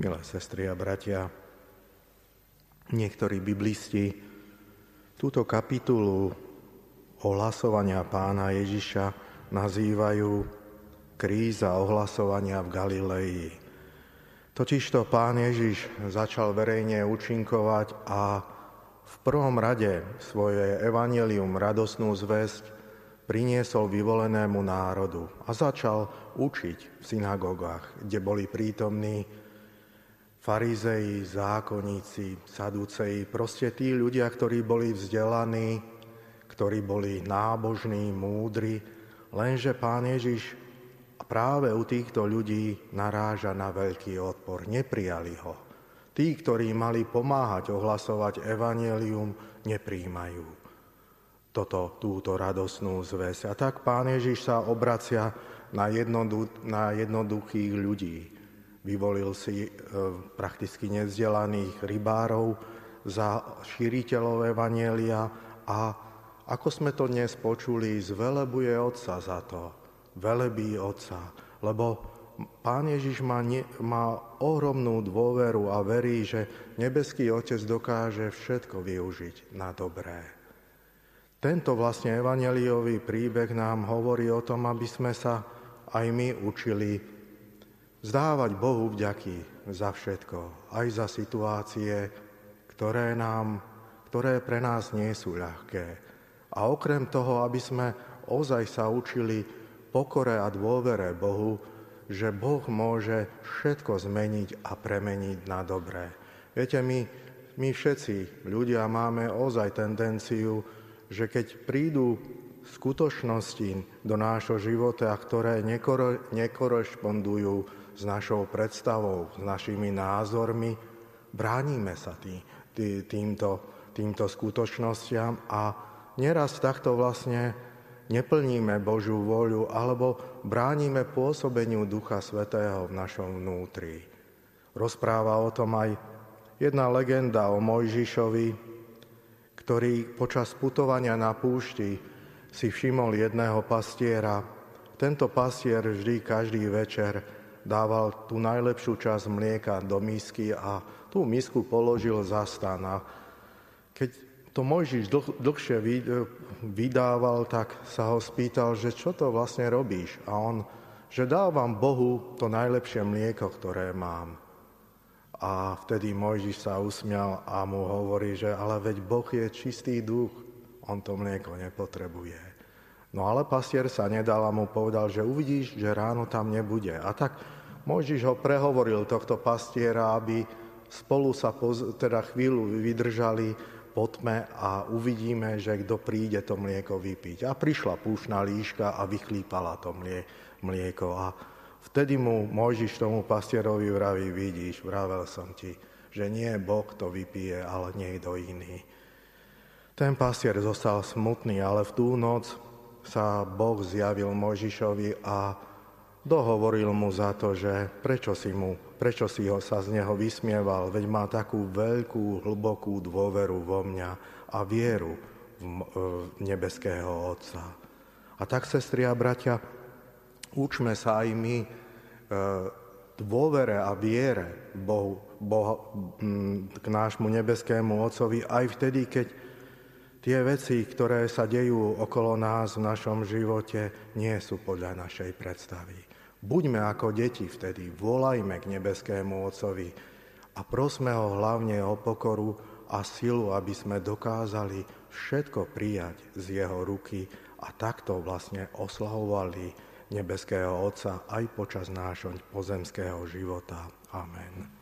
Milé sestry a bratia, niektorí biblisti túto kapitulu ohlasovania pána Ježiša nazývajú kríza ohlasovania v Galilei. Totižto pán Ježiš začal verejne účinkovať a v prvom rade svoje evanelium, radosnú zväzť, priniesol vyvolenému národu a začal učiť v synagogách, kde boli prítomní farizei, zákonníci, saduceji, proste tí ľudia, ktorí boli vzdelaní, ktorí boli nábožní, múdri, lenže pán Ježiš práve u týchto ľudí naráža na veľký odpor. Neprijali ho. Tí, ktorí mali pomáhať ohlasovať evanelium, nepríjmajú toto, túto radosnú zväz. A tak pán Ježiš sa obracia na, jednodu, na jednoduchých ľudí, Vyvolil si e, prakticky nevzdelaných rybárov za šíriteľov Evanielia a ako sme to dnes počuli, zvelebuje Otca za to. Velebí Otca, lebo Pán Ježiš má, ne, má ohromnú dôveru a verí, že nebeský Otec dokáže všetko využiť na dobré. Tento vlastne evaneliový príbeh nám hovorí o tom, aby sme sa aj my učili Zdávať Bohu vďaky za všetko, aj za situácie, ktoré, nám, ktoré pre nás nie sú ľahké. A okrem toho, aby sme ozaj sa učili pokore a dôvere Bohu, že Boh môže všetko zmeniť a premeniť na dobré. Viete, my, my všetci ľudia máme ozaj tendenciu, že keď prídu skutočnosti do nášho života, ktoré nekorešpondujú s našou predstavou, s našimi názormi, bránime sa tý, tý, týmto, týmto skutočnostiam a neraz takto vlastne neplníme Božiu voľu alebo bránime pôsobeniu Ducha Svetého v našom vnútri. Rozpráva o tom aj jedna legenda o Mojžišovi, ktorý počas putovania na púšti si všimol jedného pastiera. Tento pastier vždy každý večer dával tú najlepšiu časť mlieka do misky a tú misku položil za stan. A keď to Mojžiš dlh, dlhšie vydával, tak sa ho spýtal, že čo to vlastne robíš? A on, že dávam Bohu to najlepšie mlieko, ktoré mám. A vtedy Mojžiš sa usmial a mu hovorí, že ale veď Boh je čistý duch, on to mlieko nepotrebuje. No ale pastier sa nedal a mu povedal, že uvidíš, že ráno tam nebude. A tak Mojžiš ho prehovoril, tohto pastiera, aby spolu sa poz, teda chvíľu vydržali po tme a uvidíme, že kto príde to mlieko vypiť. A prišla púšna líška a vychlípala to mlie, mlieko. A vtedy mu Mojžiš tomu pastierovi vraví, vidíš, vravel som ti, že nie Boh to vypije, ale niekto iný. Ten pastier zostal smutný, ale v tú noc sa Boh zjavil Mojžišovi a dohovoril mu za to, že prečo si, mu, prečo si ho sa z neho vysmieval, veď má takú veľkú, hlbokú dôveru vo mňa a vieru v, v nebeského Otca. A tak, sestri a bratia, učme sa aj my e, dôvere a viere Bohu, Boha, k nášmu nebeskému Otcovi aj vtedy, keď Tie veci, ktoré sa dejú okolo nás v našom živote, nie sú podľa našej predstavy. Buďme ako deti vtedy, volajme k nebeskému Otcovi a prosme ho hlavne o pokoru a silu, aby sme dokázali všetko prijať z jeho ruky a takto vlastne oslavovali nebeského Otca aj počas nášho pozemského života. Amen.